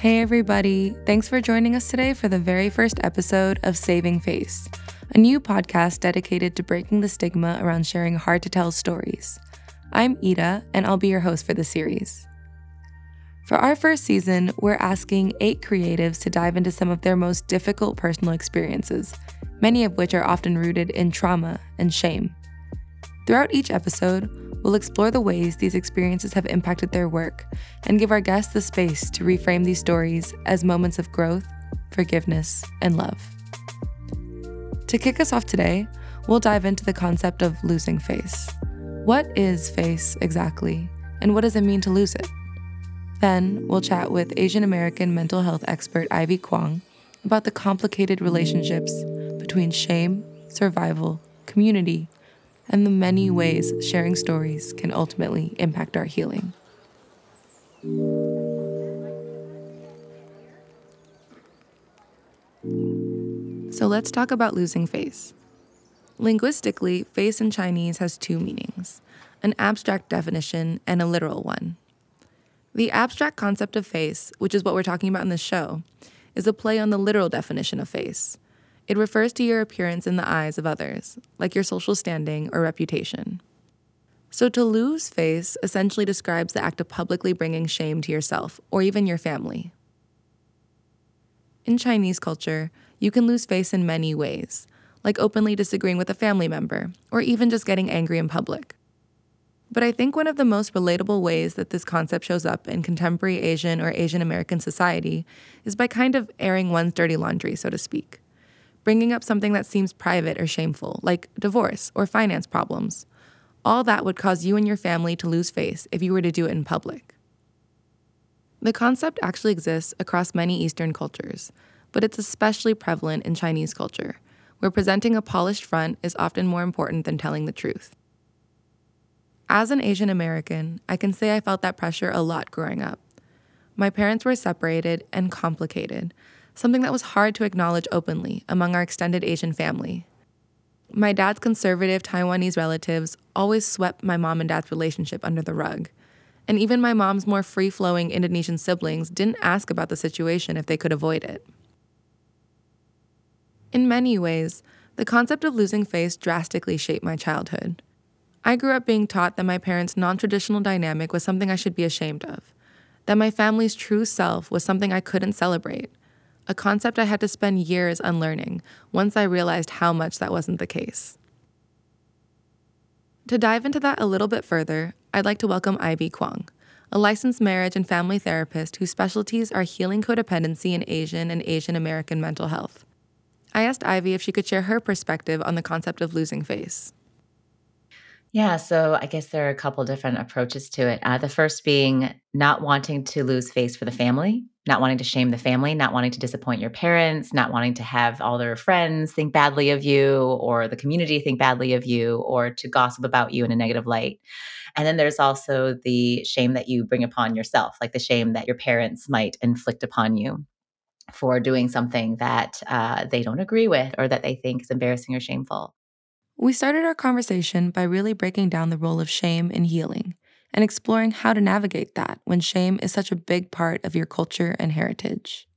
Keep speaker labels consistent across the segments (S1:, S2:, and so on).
S1: Hey, everybody. Thanks for joining us today for the very first episode of Saving Face, a new podcast dedicated to breaking the stigma around sharing hard to tell stories. I'm Ida, and I'll be your host for the series. For our first season, we're asking eight creatives to dive into some of their most difficult personal experiences, many of which are often rooted in trauma and shame. Throughout each episode, we'll explore the ways these experiences have impacted their work and give our guests the space to reframe these stories as moments of growth, forgiveness, and love. To kick us off today, we'll dive into the concept of losing face. What is face exactly, and what does it mean to lose it? Then, we'll chat with Asian American mental health expert Ivy Kwong about the complicated relationships between shame, survival, community, and the many ways sharing stories can ultimately impact our healing. So let's talk about losing face. Linguistically, face in Chinese has two meanings an abstract definition and a literal one. The abstract concept of face, which is what we're talking about in this show, is a play on the literal definition of face. It refers to your appearance in the eyes of others, like your social standing or reputation. So, to lose face essentially describes the act of publicly bringing shame to yourself or even your family. In Chinese culture, you can lose face in many ways, like openly disagreeing with a family member or even just getting angry in public. But I think one of the most relatable ways that this concept shows up in contemporary Asian or Asian American society is by kind of airing one's dirty laundry, so to speak. Bringing up something that seems private or shameful, like divorce or finance problems. All that would cause you and your family to lose face if you were to do it in public. The concept actually exists across many Eastern cultures, but it's especially prevalent in Chinese culture, where presenting a polished front is often more important than telling the truth. As an Asian American, I can say I felt that pressure a lot growing up. My parents were separated and complicated, something that was hard to acknowledge openly among our extended Asian family. My dad's conservative Taiwanese relatives always swept my mom and dad's relationship under the rug. And even my mom's more free flowing Indonesian siblings didn't ask about the situation if they could avoid it. In many ways, the concept of losing face drastically shaped my childhood. I grew up being taught that my parents' non traditional dynamic was something I should be ashamed of, that my family's true self was something I couldn't celebrate, a concept I had to spend years unlearning once I realized how much that wasn't the case. To dive into that a little bit further, I'd like to welcome Ivy Kwong, a licensed marriage and family therapist whose specialties are healing codependency in Asian and Asian American mental health. I asked Ivy if she could share her perspective on the concept of losing face.
S2: Yeah, so I guess there are a couple different approaches to it. Uh, the first being not wanting to lose face for the family, not wanting to shame the family, not wanting to disappoint your parents, not wanting to have all their friends think badly of you or the community think badly of you or to gossip about you in a negative light. And then there's also the shame that you bring upon yourself, like the shame that your parents might inflict upon you for doing something that uh, they don't agree with or that they think is embarrassing or shameful.
S1: We started our conversation by really breaking down the role of shame in healing and exploring how to navigate that when shame is such a big part of your culture and heritage.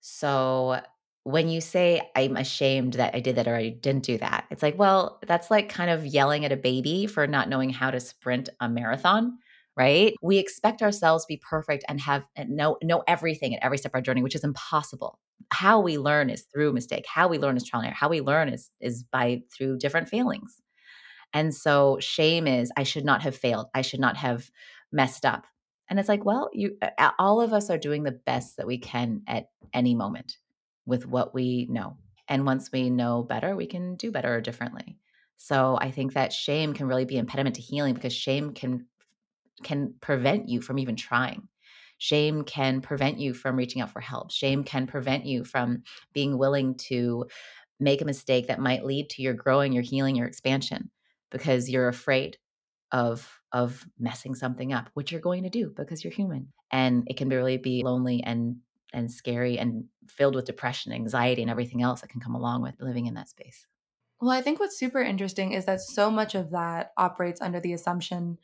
S2: So, when you say, I'm ashamed that I did that or I didn't do that, it's like, well, that's like kind of yelling at a baby for not knowing how to sprint a marathon right? We expect ourselves to be perfect and have and know know everything at every step of our journey, which is impossible. How we learn is through mistake. How we learn is trial and error. How we learn is is by through different failings. And so shame is I should not have failed. I should not have messed up. And it's like, well, you all of us are doing the best that we can at any moment with what we know. And once we know better, we can do better or differently. So I think that shame can really be an impediment to healing because shame can can prevent you from even trying. Shame can prevent you from reaching out for help. Shame can prevent you from being willing to make a mistake that might lead to your growing, your healing, your expansion because you're afraid of of messing something up, which you're going to do because you're human. And it can really be lonely and and scary and filled with depression, anxiety, and everything else that can come along with living in that space.
S1: Well, I think what's super interesting is that so much of that operates under the assumption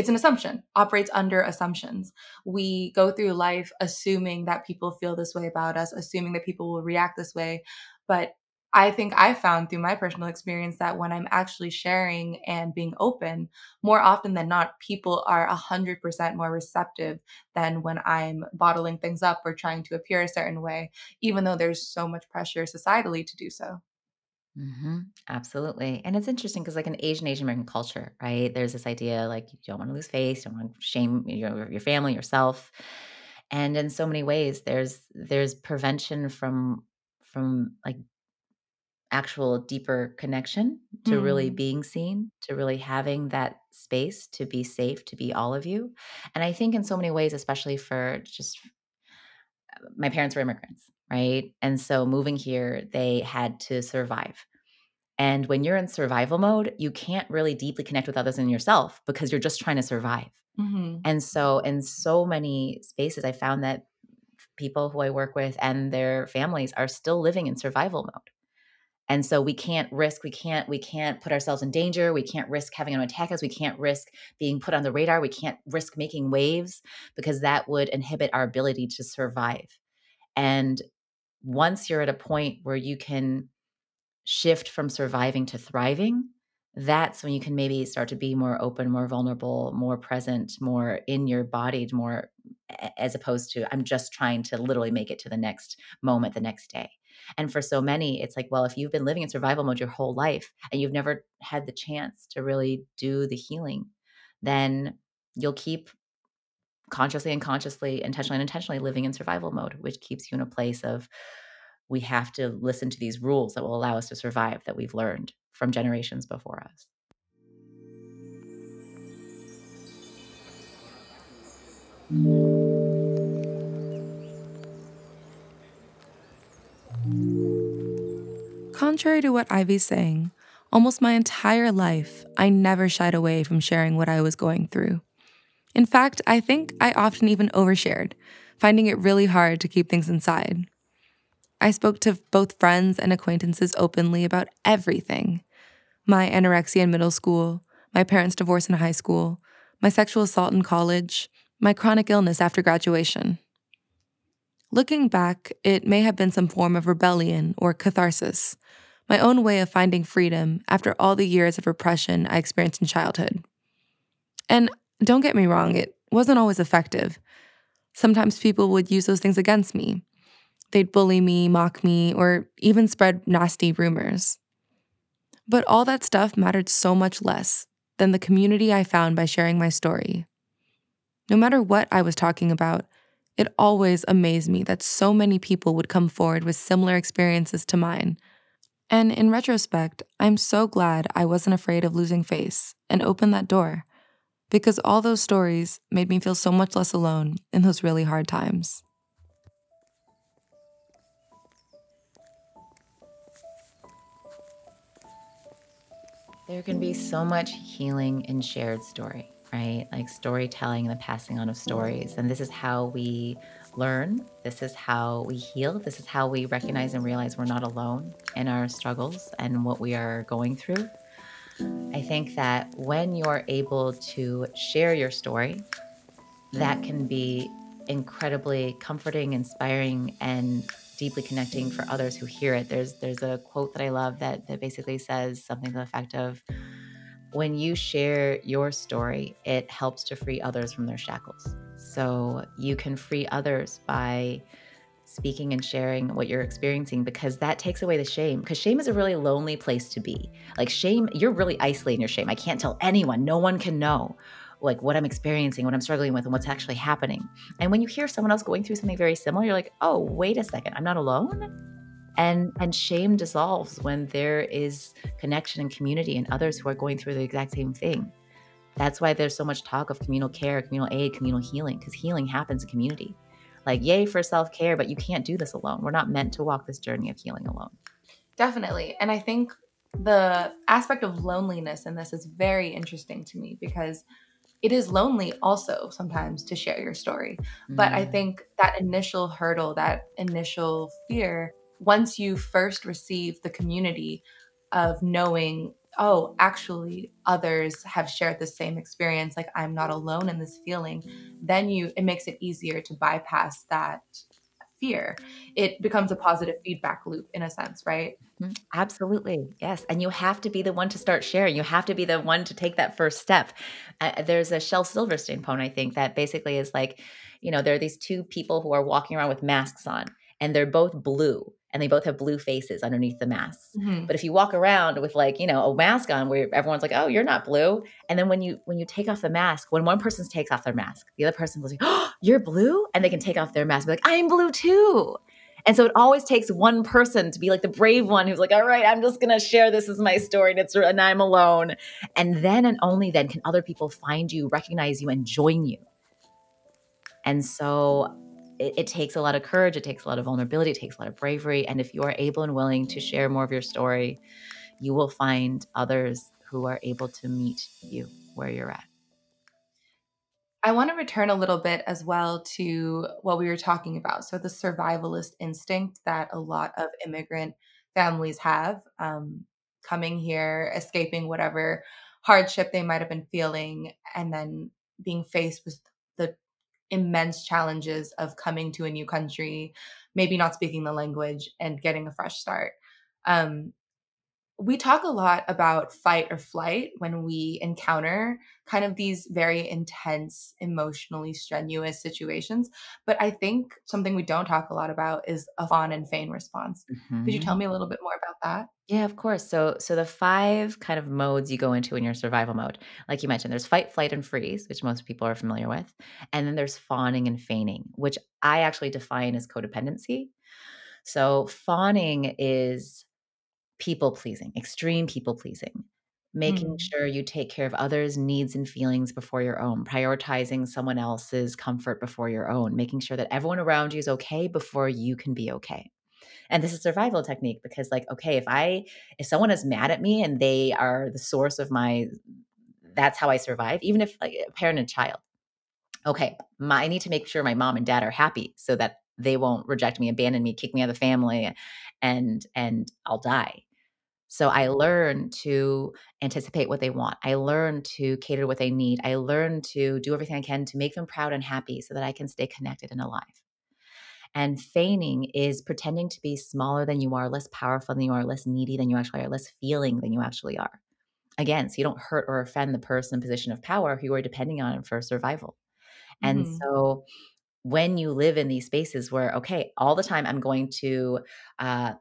S1: it's an assumption, operates under assumptions. We go through life assuming that people feel this way about us, assuming that people will react this way. But I think I found through my personal experience that when I'm actually sharing and being open, more often than not, people are 100% more receptive than when I'm bottling things up or trying to appear a certain way, even though there's so much pressure societally to do so.
S2: Hmm Absolutely. And it's interesting because, like in Asian, Asian American culture, right? There's this idea like you don't want to lose face, you don't want to shame your, your family, yourself. And in so many ways, there's there's prevention from from like actual deeper connection to really
S1: Mm.
S2: being seen, to really having that space to be safe, to be all of you. And I think in so many ways, especially for just my parents were immigrants, right? And so moving here, they had to survive. And when you're in survival mode, you can't really deeply connect with others and yourself because you're just trying to survive.
S1: hmm
S2: And so, in so many spaces, I found that people who I work with and their families are still living in survival mode and so we can't risk we can't we can't put ourselves in danger we can't risk having anyone attack us we can't risk being put on the radar we can't risk making waves because that would inhibit our ability to survive and once you're at a point where you can shift from surviving to thriving, that's when you can maybe start to be more open, more vulnerable, more present, more in your body, more as opposed to I'm just trying to literally make it to the next moment, the next day. And for so many, it's like, well, if you've been living in survival mode your whole life and you've never had the chance to really do the healing, then you'll keep consciously, and unconsciously, intentionally, and intentionally living in survival mode, which keeps you in a place of we have to listen to these rules that will allow us to survive that we've learned from generations before us.
S1: Contrary to what Ivy's saying, almost my entire life, I never shied away from sharing what I was going through. In fact, I think I often even overshared, finding it really hard to keep things inside. I spoke to both friends and acquaintances openly about everything my anorexia in middle school, my parents' divorce in high school, my sexual assault in college, my chronic illness after graduation. Looking back, it may have been some form of rebellion or catharsis, my own way of finding freedom after all the years of repression I experienced in childhood. And don't get me wrong, it wasn't always effective. Sometimes people would use those things against me. They'd bully me, mock me, or even spread nasty rumors. But all that stuff mattered so much less than the community I found by sharing my story. No matter what I was talking about, it always amazed me that so many people would come forward with similar experiences to mine. And in retrospect, I'm so glad I wasn't afraid of losing face and opened that door because all those stories made me feel so much less alone in those really hard times.
S2: There can be so much healing in shared story, right? Like storytelling and the passing on of stories. And this is how we learn. This is how we heal. This is how we recognize and realize we're not alone in our struggles and what we are going through. I think that when you're able to share your story, that can be incredibly comforting, inspiring, and deeply connecting for others who hear it. There's there's a quote that I love that that basically says something to the effect of when you share your story, it helps to free others from their shackles. So you can free others by speaking and sharing what you're experiencing because that takes away the shame. Because shame is a really lonely place to be. Like, shame, you're really isolating your shame. I can't tell anyone, no one can know like what I'm experiencing, what I'm struggling with, and what's actually happening. And when you hear someone else going through something very similar, you're like, oh, wait a second, I'm not alone. And and shame dissolves when there is connection and community and others who are going through the exact same thing. That's why there's so much talk of communal care, communal aid, communal healing, because healing happens in community. Like, yay for self care, but you can't do this alone. We're not meant to walk this journey of healing alone.
S1: Definitely. And I think the aspect of loneliness in this is very interesting to me because it is lonely also sometimes to share your story. But I
S2: Mm,
S1: think that initial hurdle, that initial fear, once you first receive the community of knowing
S3: oh, actually, others have shared the same experience, like I'm not alone in this feeling, then you it makes it easier to bypass that fear. It becomes a positive feedback loop in a sense, right?
S2: Mhm. Absolutely, yes, and you have to be the one to start sharing, you have to be the one to take that first step. Uh, there's a Shel Silverstein poem, I think, that basically is like, you know, there are these 2 people who are walking around with masks on, and they're both blue, and they both have blue faces underneath the masks.
S3: Mhm.
S2: But if you walk around with, like, you know, a mask on where everyone's like, "Oh, you're not blue," and then when you when you take off the mask, when one person takes off their mask, the other person will say, "Oh, you're blue?" And they can take off their mask and be like, "I'm blue too." And so it always takes one person to be like the brave one who's like, "All right, I'm just gonna share this as my story, and it's and I'm alone." And then and only then can other people find you, recognize you, and join you. And so it, it takes a lot of courage, it takes a lot of vulnerability, it takes a lot of bravery. And if you are able and willing to share more of your story, you will find others who are able to meet you where you're at.
S3: I want to return a little bit as well to what we were talking about. So, the survivalist instinct that a lot of immigrant families have um, coming here, escaping whatever hardship they might have been feeling, and then being faced with the immense challenges of coming to a new country, maybe not speaking the language, and getting a fresh start. Um, we talk a lot about fight or flight when we encounter kind of these very intense, emotionally strenuous situations. But I think something we don't talk a lot about is a fawn and feign response. Could you tell
S2: Mhm.
S3: me a little bit more about that?
S2: Yeah, of course. So so the 5 kind of modes you go into in your survival mode, like you mentioned, there's fight, flight, and freeze, which most people are familiar with. And then there's fawning and feigning, which I actually define as codependency. So fawning is people pleasing, extreme people pleasing, making
S3: Mm.
S2: sure you take care of others' needs and feelings before your own, prioritizing someone else's comfort before your own, making sure that everyone around you is okay before you can be okay. And this is survival technique because like, okay, if I if someone is mad at me and they are the source of my that's how I survive, even if like a parent and child. Okay, my, I need to make sure my mom and dad are happy so that they won't reject me, abandon me, kick me out of the family, and and I'll die. So I learn to anticipate what they want. I learn to cater what they need. I learn to do everything I can to make them proud and happy so that I can stay connected and alive. And feigning is pretending to be smaller than you are, less powerful than you are, less needy than you actually are, less feeling than you actually are. Again, so you don't hurt or offend the person in position of power who you are depending on for survival. And
S3: Mhm.
S2: so when you live in these spaces where, okay, all the time I'm going to uh,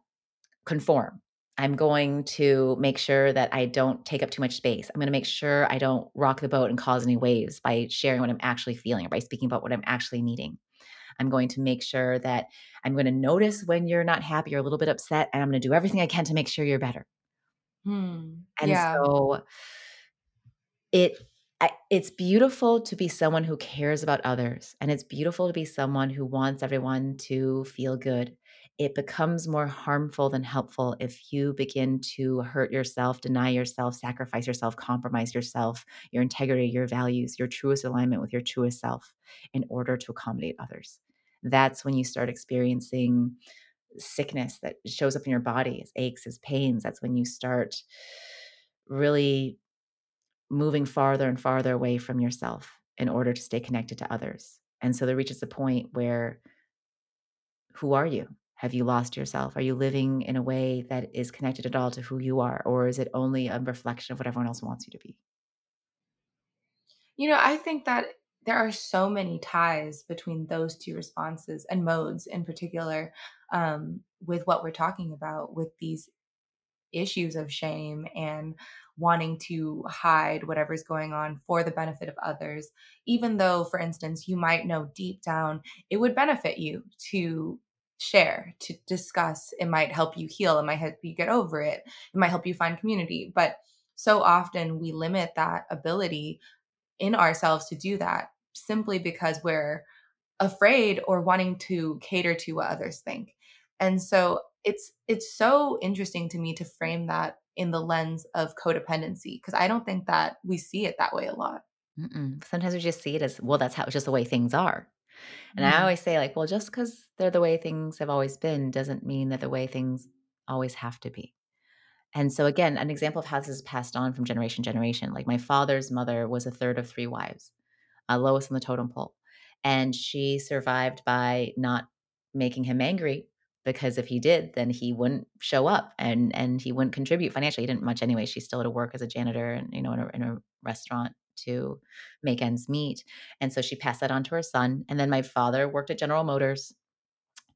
S2: conform. I'm going to make sure that I don't take up too much space. I'm going to make sure I don't rock the boat and cause any waves by sharing what I'm actually feeling or by speaking about what I'm actually needing. I'm going to make sure that I'm going to notice when you're not happy or a little bit upset, and I'm going to do everything I can to make sure you're better.
S3: Hmm.
S2: And
S3: Yeah.
S2: so it I, it's beautiful to be someone who cares about others and it's beautiful to be someone who wants everyone to feel good it becomes more harmful than helpful if you begin to hurt yourself deny yourself sacrifice yourself compromise yourself your integrity your values your truest alignment with your truest self in order to accommodate others that's when you start experiencing sickness that shows up in your body as aches as pains that's when you start really moving farther and farther away from yourself in order to stay connected to others. And so there reaches a point where who are you? Have you lost yourself? Are you living in a way that is connected at all to who you are? Or is it only a reflection of what everyone else wants you to be?
S3: You know, I think that there are so many ties between those two responses and modes in particular um, with what we're talking about with these issues of shame and wanting to hide whatever's going on for the benefit of others, even though, for instance, you might know deep down it would benefit you to share, to discuss. It might help you heal, it might help you get over it, it might help you find community. But so often we limit that ability in ourselves to do that simply because we're afraid or wanting to cater to what others think. And so it's it's so interesting to me to frame that in the lens of codependency because I don't think that we see it that way a lot.
S2: Mm-mm. Sometimes we just see it as, well, that's how just the way things are. And I
S3: Mhm.
S2: always say, like, well, just because they're the way things have always been doesn't mean that the way things always have to be. And so, again, an example of how this is passed on from generation to generation. Like my father's mother was a third of three wives, uh, lowest on the totem pole. And she survived by not making him angry because if he did, then he wouldn't show up and and he wouldn't contribute financially. He didn't much anyway. She still had to work as a janitor and you know in a, in a restaurant to make ends meet. And so she passed that on to her son. And then my father worked at General Motors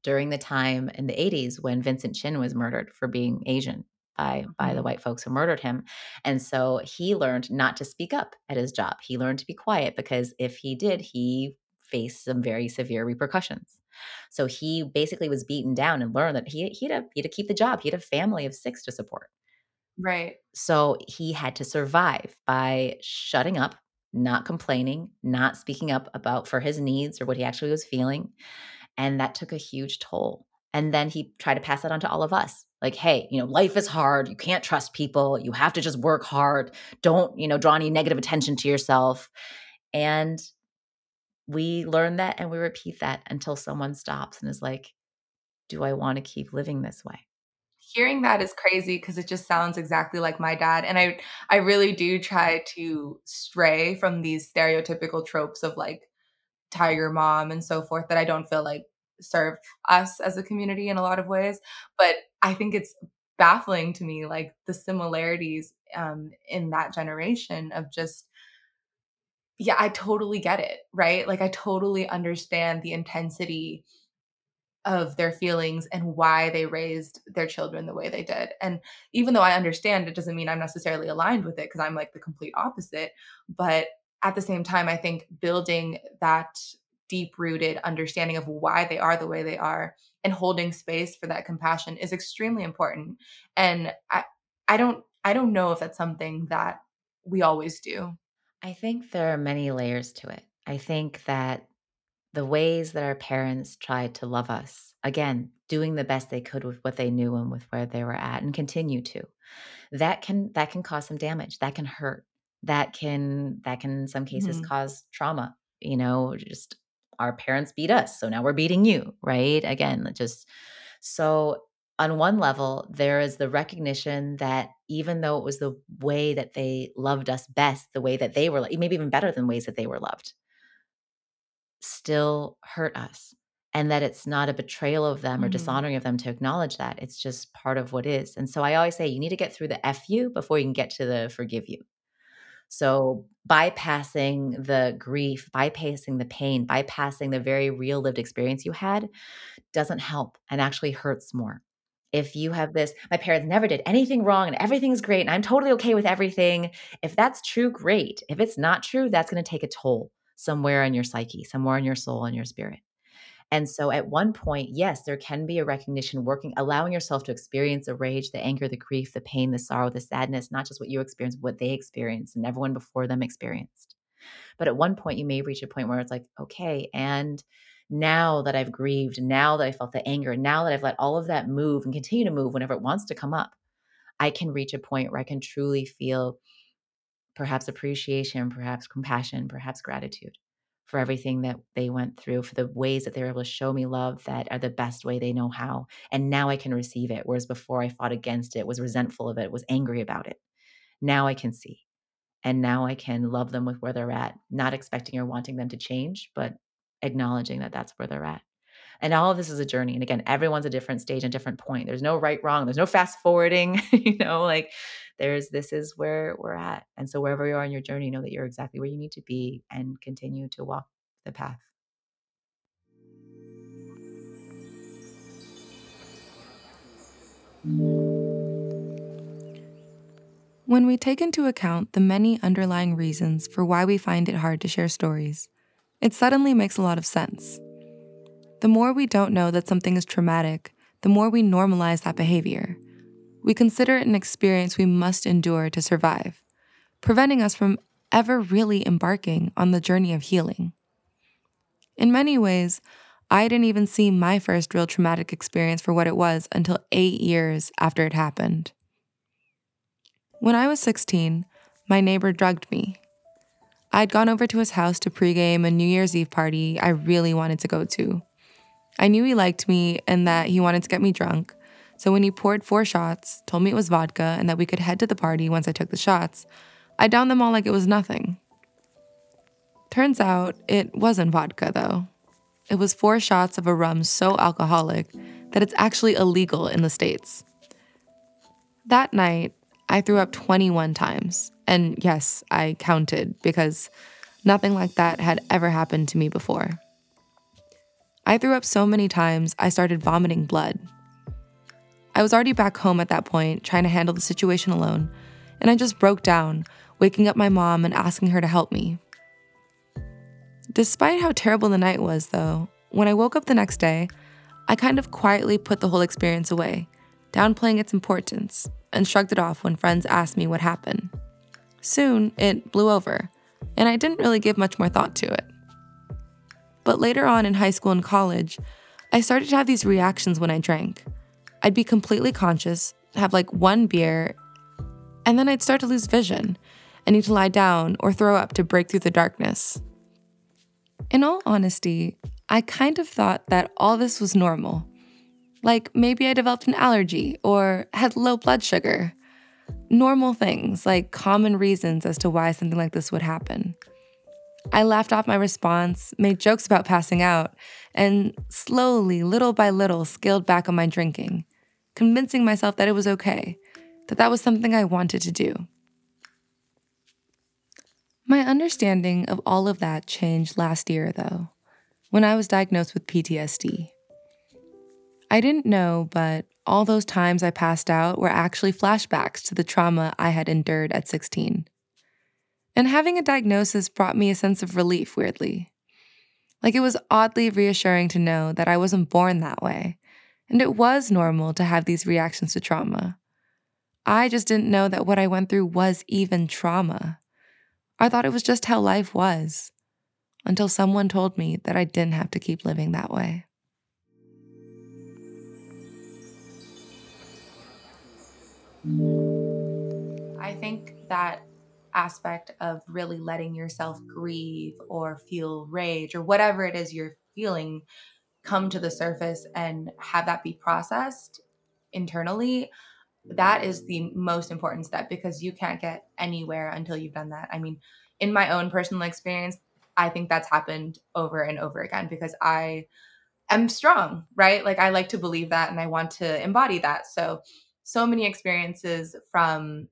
S2: during the time in the 80s when Vincent Chin was murdered for being Asian by by the
S1: Mhm.
S2: white folks who murdered him. And so he learned not to speak up at his job. He learned to be quiet because if he did, he faced some very severe repercussions. So he basically was beaten down and learned that he he had to, he had to keep the job. He had a family of six to support.
S1: Right.
S2: So he had to survive by shutting up, not complaining, not speaking up about for his needs or what he actually was feeling. And that took a huge toll. And then he tried to pass that on to all of us. Like, hey, you know, life is hard. You can't trust people. You have to just work hard. Don't, you know, draw any negative attention to yourself. And we learn that and we repeat that until someone stops and is like, do I want to keep living this way?
S1: Hearing that is crazy because it just sounds exactly like my dad, and I I really do try to stray from these stereotypical tropes of, like, tiger mom and so forth that I don't feel like serve us as a community in a lot of ways, but I think it's baffling to me, like, the similarities, um, in that generation of just yeah, I totally get it, right? Like, I totally understand the intensity of their feelings and why they raised their children the way they did. And even though I understand, it doesn't mean I'm necessarily aligned with it because I'm like the complete opposite. But at the same time, I think building that deep rooted understanding of why they are the way they are and holding space for that compassion is extremely important. And I I don't I don't know if that's something that we always do.
S2: I think there are many layers to it. I think that the ways that our parents tried to love us, again, doing the best they could with what they knew and with where they were at and continue to. That can that can cause some damage. That can hurt. That can that can in some cases
S1: Mhm.
S2: cause trauma, you know, just our parents beat us, so now we're beating you, right? Again, just so on one level, there is the recognition that even though it was the way that they loved us best, the way that they were, maybe even better than ways that they were loved, still hurt us. And that it's not a betrayal of them or
S1: Mhm.
S2: dishonoring of them to acknowledge that. It's just part of what is. And so I always say you need to get through the F you before you can get to the forgive you. So bypassing the grief, bypassing the pain, bypassing the very real lived experience you had doesn't help and actually hurts more. If you have this, my parents never did anything wrong and everything's great and I'm totally okay with everything. If that's true, great. If it's not true, that's going to take a toll somewhere in your psyche, somewhere in your soul and your spirit. And so at one point, yes, there can be a recognition working, allowing yourself to experience the rage, the anger, the grief, the pain, the sorrow, the sadness, not just what you experienced, what they experienced and everyone before them experienced. But at one point, you may reach a point where it's like, okay, and now that I've grieved, now that I felt the anger, now that I've let all of that move and continue to move whenever it wants to come up, I can reach a point where I can truly feel perhaps appreciation, perhaps compassion, perhaps gratitude for everything that they went through, for the ways that they were able to show me love that are the best way they know how. And now I can receive it. Whereas before I fought against it, was resentful of it, was angry about it. Now I can see. And now I can love them with where they're at, not expecting or wanting them to change, but acknowledging that that's where they're at. And all of this is a journey. And again, everyone's a different stage and different point. There's no right, wrong. There's no fast forwarding. you know, like there's this is where we're at. And so wherever you are in your journey, know that you're exactly where you need to be and continue to walk the path.
S1: When we take into account the many underlying reasons for why we find it hard to share stories, it suddenly makes a lot of sense. The more we don't know that something is traumatic, the more we normalize that behavior. We consider it an experience we must endure to survive, preventing us from ever really embarking on the journey of healing. In many ways, I didn't even see my first real traumatic experience for what it was until eight years after it happened. When I was 16, my neighbor drugged me. I'd gone over to his house to pregame a New Year's Eve party I really wanted to go to. I knew he liked me and that he wanted to get me drunk, So when he poured four shots, told me it was vodka, and that we could head to the party once I took the shots, I downed them all like it was nothing. Turns out it wasn't vodka, though. It was four shots of a rum so alcoholic that it's actually illegal in the States. That night, I threw up 21 times. And yes, I counted because nothing like that had ever happened to me before. I threw up so many times, I started vomiting blood. I was already back home at that point, trying to handle the situation alone, and I just broke down, waking up my mom and asking her to help me. Despite how terrible the night was, though, when I woke up the next day, I kind of quietly put the whole experience away, downplaying its importance, and shrugged it off when friends asked me what happened. Soon, it blew over, and I didn't really give much more thought to it. But later on in high school and college, I started to have these reactions when I drank. I'd be completely conscious, have like one beer, and then I'd start to lose vision and need to lie down or throw up to break through the darkness. In all honesty, I kind of thought that all this was normal. Like maybe I developed an allergy or had low blood sugar. Normal things, like common reasons as to why something like this would happen. I laughed off my response, made jokes about passing out, and slowly, little by little, scaled back on my drinking, convincing myself that it was okay, that that was something I wanted to do. My understanding of all of that changed last year, though, when I was diagnosed with PTSD. I didn't know, but all those times I passed out were actually flashbacks to the trauma I had endured at 16. And having a diagnosis brought me a sense of relief, weirdly. Like it was oddly reassuring to know that I wasn't born that way, and it was normal to have these reactions to trauma. I just didn't know that what I went through was even trauma. I thought it was just how life was, until someone told me that I didn't have to keep living that way. I think that aspect of really letting yourself grieve or feel rage or whatever it is you're feeling come to the surface and have that be processed internally that is the most important step because you can't get anywhere until you've done that. I mean in my own personal experience i think that's happened over and over again because i am strong right? Like i like to believe that and i want to embody that. So so many experiences from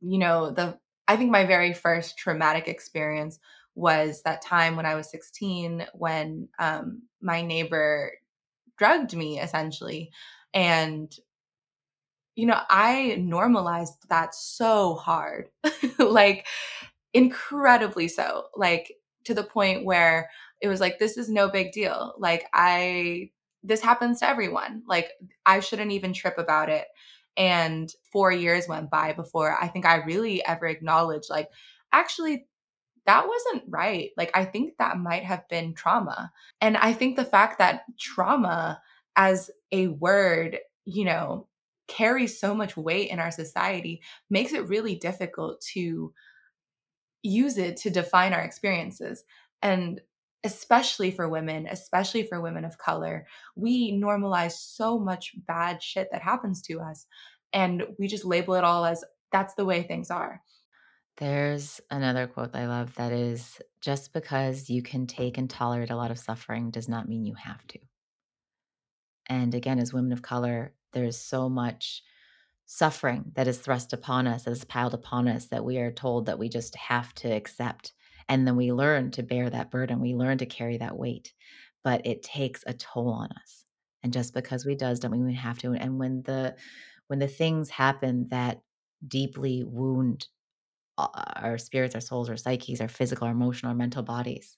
S1: you know, the I think my very first traumatic experience was that time when I was 16 when um, my neighbor drugged me essentially. And, you know, I normalized that so hard, like incredibly so, like to the point where it was like, this is no big deal. Like, I, this happens to everyone. Like, I shouldn't even trip about it. And four years went by before I think I really ever acknowledged, like, actually, that wasn't right. Like, I think that might have been trauma. And I think the fact that trauma as a word, you know, carries so much weight in our society makes it really difficult to use it to define our experiences. And especially for women, especially for women of color, we normalize so much bad shit that happens to us. And we just label it all as that's the way things are.
S2: There's another quote I love that is just because you can take and tolerate a lot of suffering does not mean you have to. And again, as women of color, there's so much suffering that is thrust upon us, that is piled upon us, that we are told that we just have to accept and then we learn to bear that burden. We learn to carry that weight, but it takes a toll on us. And just because we does doesn't mean we have to. And when the when the things happen that deeply wound our spirits, our souls, our psyches, our physical, our emotional, our mental bodies,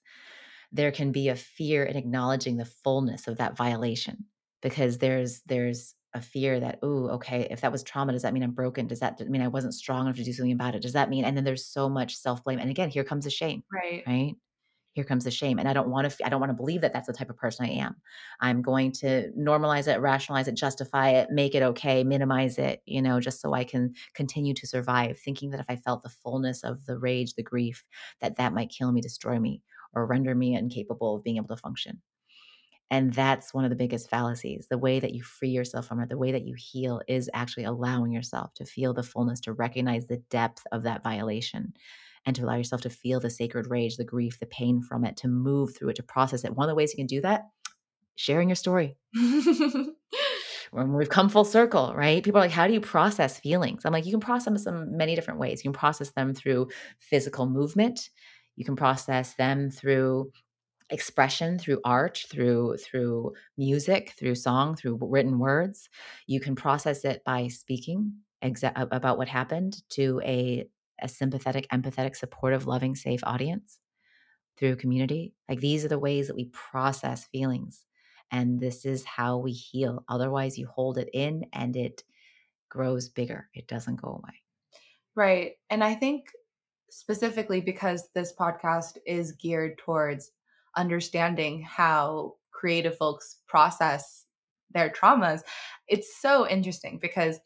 S2: there can be a fear in acknowledging the fullness of that violation because there's there's a fear that, oh, okay, if that was trauma, does that mean I'm broken? Does that mean I wasn't strong enough to do something about it? Does that mean? And then there's so much self blame. And again, here comes the shame.
S1: Right.
S2: Right. Here comes the shame. And I don't want to, I don't want to believe that that's the type of person I am. I'm going to normalize it, rationalize it, justify it, make it okay, minimize it, you know, just so I can continue to survive, thinking that if I felt the fullness of the rage, the grief, that that might kill me, destroy me, or render me incapable of being able to function. And that's one of the biggest fallacies. The way that you free yourself from it, the way that you heal is actually allowing yourself to feel the fullness, to recognize the depth of that violation, and to allow yourself to feel the sacred rage, the grief, the pain from it, to move through it, to process it. One of the ways you can do that, sharing your story. when we've come full circle, right? People are like, how do you process feelings? I'm like, you can process them in many different ways. You can process them through physical movement. You can process them through expression through art through through music through song through written words. You can process it by speaking exa- about what happened to a, a sympathetic empathetic supportive loving safe audience through community. Like these are the ways that we process feelings and this is how we heal. Otherwise you hold it in and it grows bigger. It doesn't go away.
S3: Right and i think specifically because this podcast is geared towards understanding how creative folks process their traumas, it's so interesting because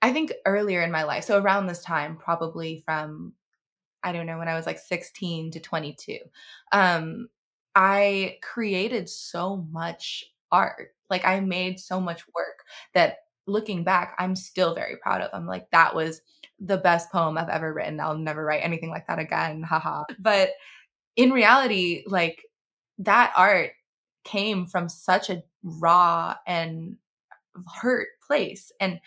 S3: I think earlier in my life, so around this time, probably from I don't know when I was like 16 to 22, um, I created so much art. Like I made so much work that looking back, I'm still very proud of. I'm like, that was the best poem I've ever written. I'll never write anything like that again. Haha. But in reality, like that art came from such a raw and hurt place and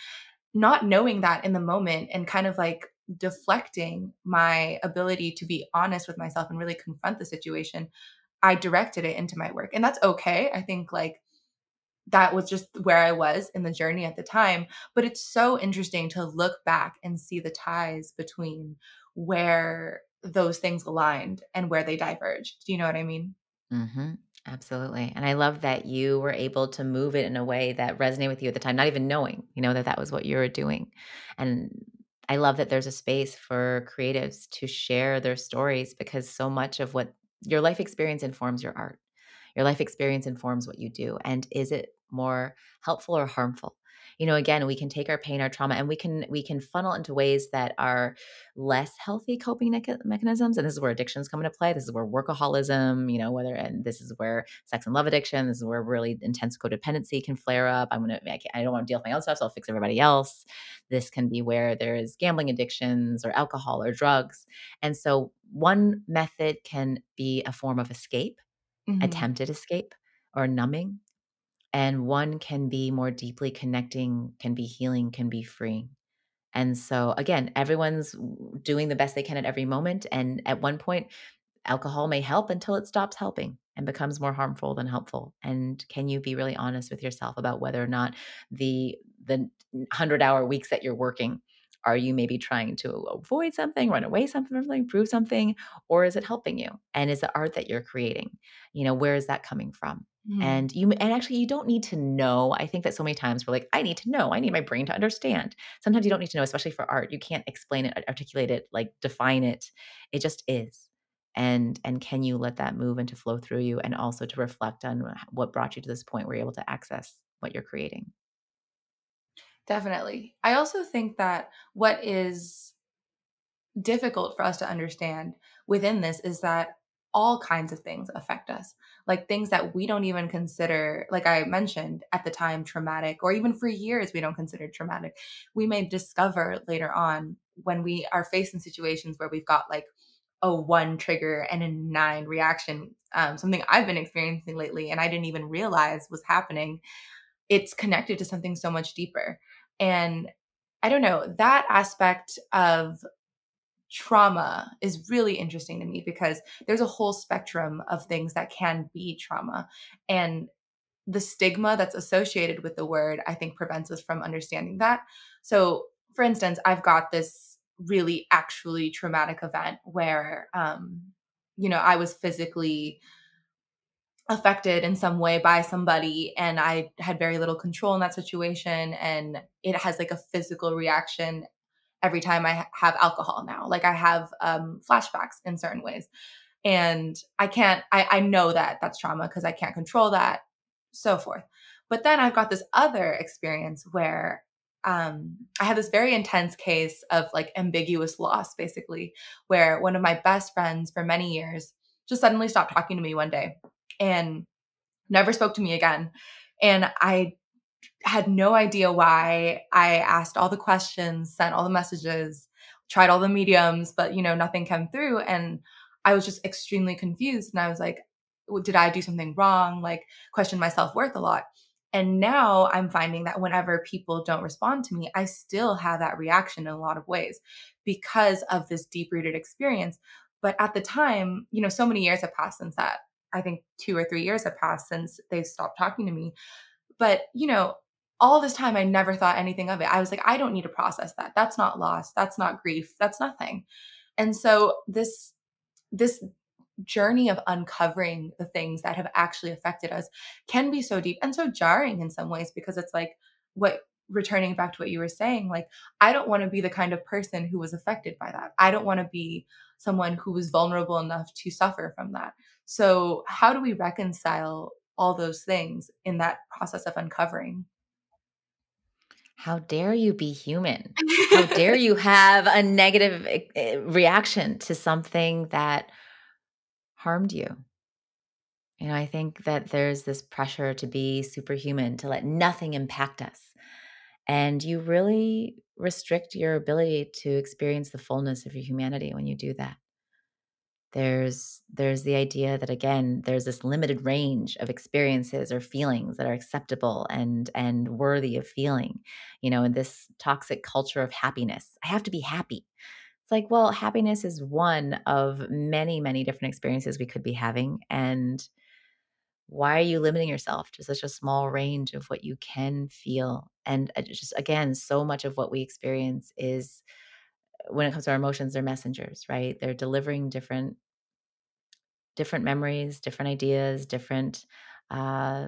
S3: not knowing that in the moment and kind of like deflecting my ability to be honest with myself and really confront the situation i directed it into my work and that's okay i think like that was just where i was in the journey at the time but it's so interesting to look back and see the ties between where those things aligned and where they diverged do you know what i mean
S2: hmm Absolutely. And I love that you were able to move it in a way that resonated with you at the time, not even knowing, you know, that that was what you were doing. And I love that there's a space for creatives to share their stories because so much of what your life experience informs your art. Your life experience informs what you do. And is it more helpful or harmful? You know again we can take our pain our trauma and we can we can funnel into ways that are less healthy coping mechanisms and this is where addictions come into play this is where workaholism you know whether and this is where sex and love addiction this is where really intense codependency can flare up i'm gonna I, I don't want to deal with my own stuff so i'll fix everybody else this can be where there is gambling addictions or alcohol or drugs and so one method can be a form of escape mm-hmm. attempted escape or numbing and one can be more deeply connecting, can be healing, can be freeing. And so, again, everyone's doing the best they can at every moment. And at one point, alcohol may help until it stops helping and becomes more harmful than helpful. And can you be really honest with yourself about whether or not the the 100 hour weeks that you're working are you maybe trying to avoid something, run away something, something, prove something, or is it helping you? And is the art that you're creating, you know, where is that coming from? Mm. And you and actually you don't need to know. I think that so many times we're like, I need to know. I need my brain to understand. Sometimes you don't need to know, especially for art. You can't explain it, articulate it, like define it. It just is. And and can you let that move and to flow through you and also to reflect on what brought you to this point where you're able to access what you're creating?
S3: Definitely. I also think that what is difficult for us to understand within this is that all kinds of things affect us, like things that we don't even consider, like I mentioned at the time, traumatic, or even for years we don't consider traumatic. We may discover later on when we are faced in situations where we've got like a one trigger and a nine reaction, um, something I've been experiencing lately and I didn't even realize was happening. It's connected to something so much deeper. And I don't know, that aspect of trauma is really interesting to me because there's a whole spectrum of things that can be trauma. And the stigma that's associated with the word, I think, prevents us from understanding that. So, for instance, I've got this really actually traumatic event where, um, you know, I was physically affected in some way by somebody and I had very little control in that situation and it has like a physical reaction every time I have alcohol now. Like I have um, flashbacks in certain ways. And I can't, I, I know that that's trauma because I can't control that, so forth. But then I've got this other experience where um, I had this very intense case of like ambiguous loss, basically, where one of my best friends for many years just suddenly stopped talking to me one day and never spoke to me again. And I had no idea why. I asked all the questions, sent all the messages, tried all the mediums, but you know, nothing came through. And I was just extremely confused. And I was like, did I do something wrong? Like, question my self worth a lot. And now I'm finding that whenever people don't respond to me, I still have that reaction in a lot of ways because of this deep rooted experience. But at the time, you know, so many years have passed since that. I think two or three years have passed since they stopped talking to me. But, you know, all this time I never thought anything of it. I was like, I don't need to process that. That's not loss. That's not grief. That's nothing. And so this this journey of uncovering the things that have actually affected us can be so deep and so jarring in some ways because it's like what returning back to what you were saying like i don't want to be the kind of person who was affected by that i don't want to be someone who was vulnerable enough to suffer from that so how do we reconcile all those things in that process of uncovering
S2: how dare you be human? How dare you have a negative eh, eh, reaction to something that harmed you? You know, I think that there's this pressure to be superhuman, to let nothing impact us. And you really restrict your ability to experience the fullness of your humanity when you do that there's there's the idea that again there's this limited range of experiences or feelings that are acceptable and and worthy of feeling you know in this toxic culture of happiness. I have to be happy. It's like well happiness is one of many many different experiences we could be having and why are you limiting yourself to such a small range of what you can feel? And uh, just again so much of what we experience is when it comes to our emotions they're messengers right? They're delivering different different memories, different ideas, different uh,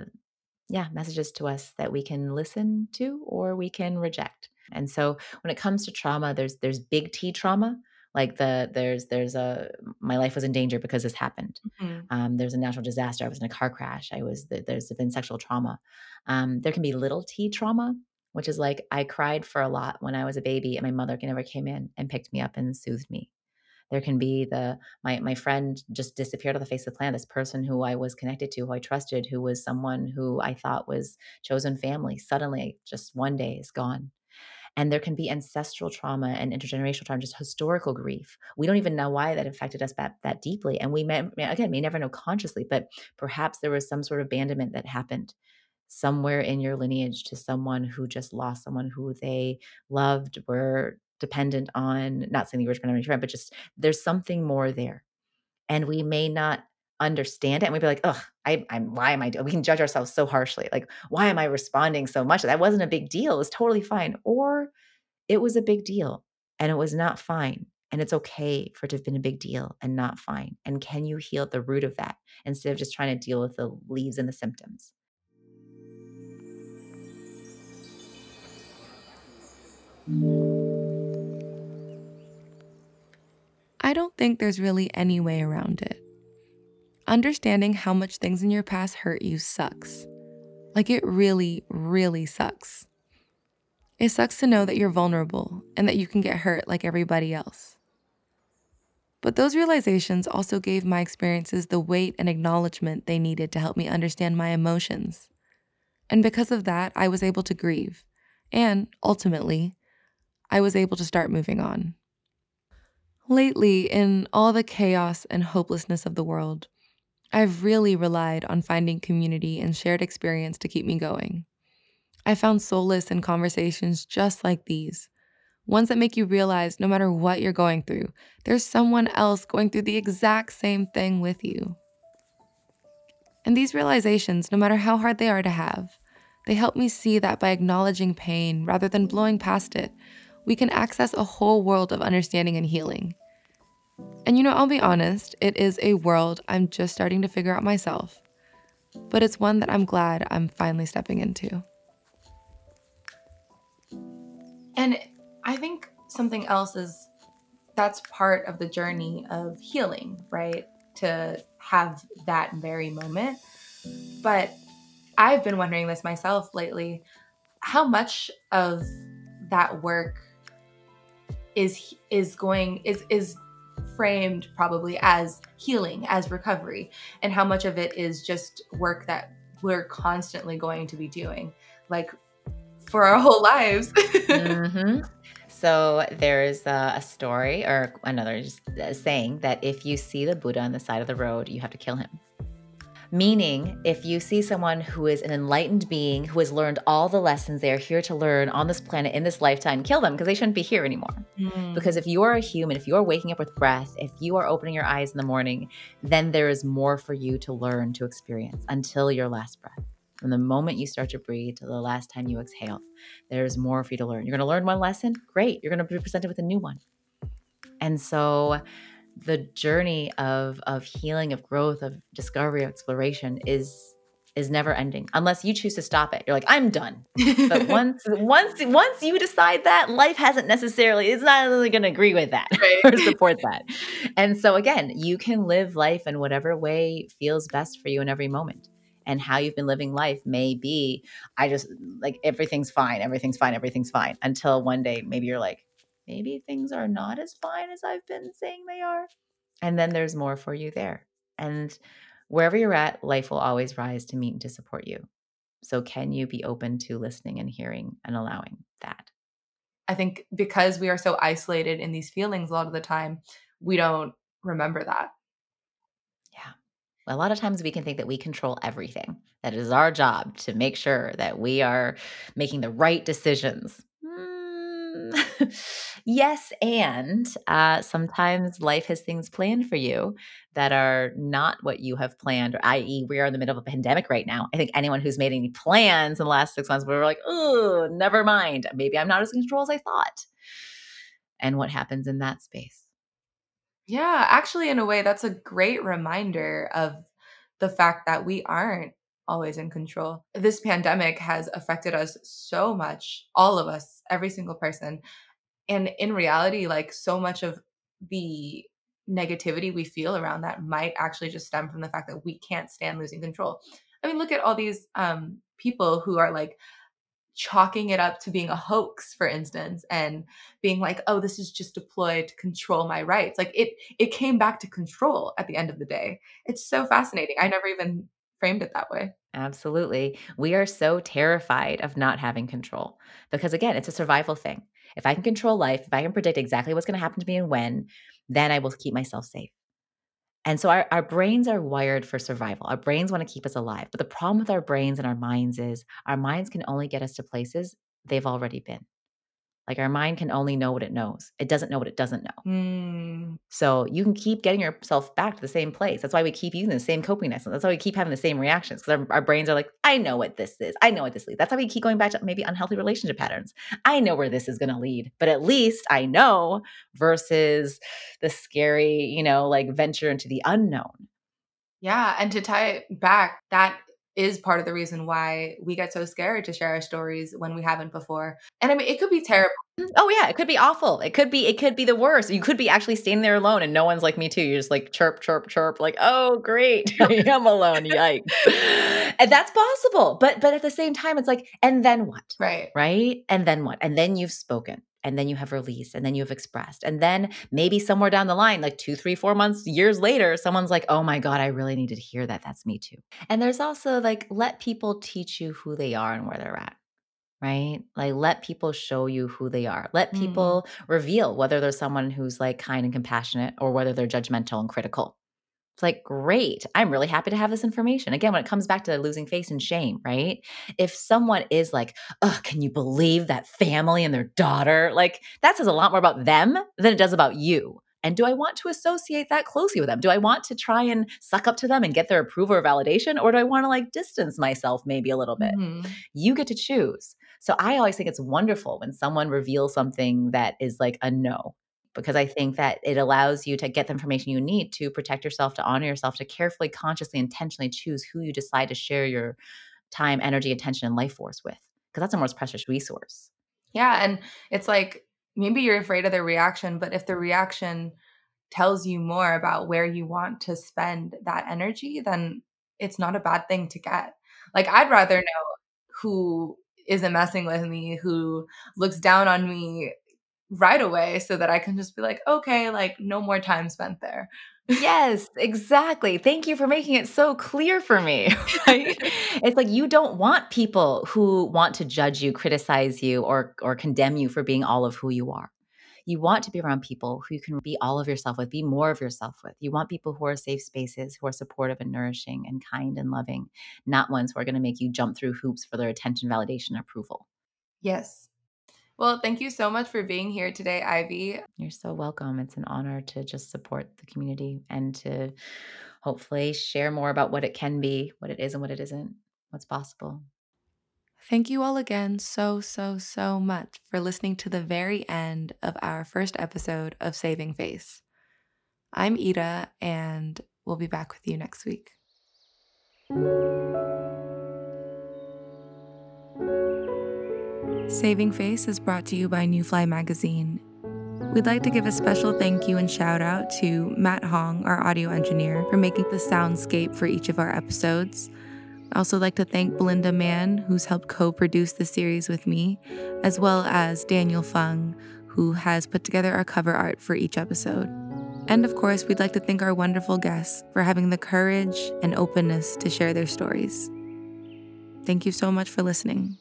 S2: yeah, messages to us that we can listen to or we can reject. And so when it comes to trauma, there's there's big T trauma, like the there's there's a my life was in danger because this happened. Mm-hmm. Um, there's a natural disaster. I was in a car crash. I was there's been sexual trauma. Um, there can be little T trauma, which is like I cried for a lot when I was a baby, and my mother never came in and picked me up and soothed me. There can be the my my friend just disappeared off the face of the planet. This person who I was connected to, who I trusted, who was someone who I thought was chosen family, suddenly just one day is gone. And there can be ancestral trauma and intergenerational trauma, just historical grief. We don't even know why that affected us that, that deeply. And we may, again, may never know consciously, but perhaps there was some sort of abandonment that happened somewhere in your lineage to someone who just lost someone who they loved, were dependent on, not saying the original friend, but just there's something more there. And we may not understand it and we'd be like, ugh, I, I'm why am I doing? We can judge ourselves so harshly. Like, why am I responding so much? That wasn't a big deal. It was totally fine. Or it was a big deal and it was not fine. And it's okay for it to have been a big deal and not fine. And can you heal at the root of that instead of just trying to deal with the leaves and the symptoms?
S1: I don't think there's really any way around it. Understanding how much things in your past hurt you sucks. Like it really, really sucks. It sucks to know that you're vulnerable and that you can get hurt like everybody else. But those realizations also gave my experiences the weight and acknowledgement they needed to help me understand my emotions. And because of that, I was able to grieve. And ultimately, I was able to start moving on. Lately, in all the chaos and hopelessness of the world, I've really relied on finding community and shared experience to keep me going. I found solace in conversations just like these, ones that make you realize no matter what you're going through, there's someone else going through the exact same thing with you. And these realizations, no matter how hard they are to have, they help me see that by acknowledging pain rather than blowing past it, we can access a whole world of understanding and healing. And you know, I'll be honest, it is a world I'm just starting to figure out myself, but it's one that I'm glad I'm finally stepping into.
S3: And I think something else is that's part of the journey of healing, right? To have that very moment. But I've been wondering this myself lately how much of that work is is going is is framed probably as healing as recovery and how much of it is just work that we're constantly going to be doing, like for our whole lives.
S2: mm-hmm. So there's a, a, story or another saying that if you see the Buddha on the side of the road, you have to kill him. Meaning, if you see someone who is an enlightened being who has learned all the lessons they are here to learn on this planet in this lifetime, kill them because they shouldn't be here anymore. Mm. Because if you are a human, if you are waking up with breath, if you are opening your eyes in the morning, then there is more for you to learn, to experience until your last breath. From the moment you start to breathe to the last time you exhale, there's more for you to learn. You're going to learn one lesson, great. You're going to be presented with a new one. And so, the journey of of healing of growth of discovery of exploration is is never ending unless you choose to stop it. You're like i'm done. But once once once you decide that life hasn't necessarily it's not really going to agree with that right. or support that. And so again you can live life in whatever way feels best for you in every moment. And how you've been living life may be i just like everything's fine everything's fine everything's fine until one day maybe you're like maybe things are not as fine as I've been saying they are. And then there's more for you there. And wherever you're at, life will always rise to meet and to support you. So, can you be open to listening and hearing and allowing that?
S3: I think because we are so isolated in these feelings a lot of the time, we don't remember that.
S2: Yeah. A lot of times we can think that we control everything, that it is our job to make sure that we are making the right decisions. yes, and uh, sometimes life has things planned for you that are not what you have planned, i.e., we are in the middle of a pandemic right now. I think anyone who's made any plans in the last six months, we were like, oh, never mind. Maybe I'm not as in control as I thought. And what happens in that space?
S3: Yeah, actually, in a way, that's a great reminder of the fact that we aren't always in control. This pandemic has affected us so much, all of us, every single person. And in reality, like so much of the negativity we feel around that might actually just stem from the fact that we can't stand losing control. I mean, look at all these um, people who are like chalking it up to being a hoax, for instance, and being like, "Oh, this is just deployed to control my rights." Like it, it came back to control at the end of the day. It's so fascinating. I never even framed it that way.
S2: Absolutely. We are so terrified of not having control because, again, it's a survival thing. If I can control life, if I can predict exactly what's going to happen to me and when, then I will keep myself safe. And so our, our brains are wired for survival. Our brains want to keep us alive. But the problem with our brains and our minds is our minds can only get us to places they've already been. Like our mind can only know what it knows. It doesn't know what it doesn't know. Mm. So you can keep getting yourself back to the same place. That's why we keep using the same coping mechanisms. That's why we keep having the same reactions because our, our, brains are like, I know what this is. I know what this leads. That's why we keep going back to maybe unhealthy relationship patterns. I know where this is going to lead, but at least I know versus the scary, you know, like venture into the unknown.
S3: Yeah. And to tie it back, that is part of the reason why we get so scared to share our stories when we haven't before. And I mean, it could be mm. terrible.
S2: Oh yeah, it could be awful. It could be it could be the worst. You could be actually standing there alone and no one's like me too. You're just like chirp chirp chirp like, "Oh, great. I am alone." Yikes. and that's possible. But but at the same time it's like, "And then what?"
S3: Right.
S2: Right? And then what? And then you've spoken and then you have released and then you have expressed and then maybe somewhere down the line like two three four months years later someone's like oh my god i really needed to hear that that's me too and there's also like let people teach you who they are and where they're at right like let people show you who they are let mm. people mm. reveal whether there's someone who's like kind and compassionate or whether they're judgmental and critical it's like, great. I'm really happy to have this information. Again, when it comes back to losing face and shame, right? If someone is like, oh, can you believe that family and their daughter? Like, that says a lot more about them than it does about you. And do I want to associate that closely with them? Do I want to try and suck up to them and get their approval or validation? Or do I want to like distance myself maybe a little bit? Mm-hmm. You get to choose. So I always think it's wonderful when someone reveals something that is like a no because I think that it allows you to get the information you need to protect yourself, to honor yourself, to carefully, consciously, intentionally choose who you decide to share your time, energy, attention, and life force with. Because that's the most precious resource.
S3: Yeah. And it's like maybe you're afraid of the reaction, but if the reaction tells you more about where you want to spend that energy, then it's not a bad thing to get. Like, I'd rather know who isn't messing with me, who looks down on me right away so that I can just be like, okay, like no more time spent there.
S2: Yes, exactly. Thank you for making it so clear for me. Right? it's like you don't want people who want to judge you, criticize you, or or condemn you for being all of who you are. You want to be around people who you can be all of yourself with, be more of yourself with. You want people who are safe spaces, who are supportive and nourishing and kind and loving, not ones who are going to make you jump through hoops for their attention, validation, approval.
S3: Yes. Well, thank you so much for being here today, Ivy.
S2: You're so welcome. It's an honor to just support the community and to hopefully share more about what it can be, what it is, and what it isn't, what's possible.
S1: Thank you all again so, so, so much for listening to the very end of our first episode of Saving Face. I'm Ida, and we'll be back with you next week. Saving Face is brought to you by New Fly Magazine. We'd like to give a special thank you and shout out to Matt Hong, our audio engineer, for making the soundscape for each of our episodes. I'd also like to thank Belinda Mann, who's helped co produce the series with me, as well as Daniel Fung, who has put together our cover art for each episode. And of course, we'd like to thank our wonderful guests for having the courage and openness to share their stories. Thank you so much for listening.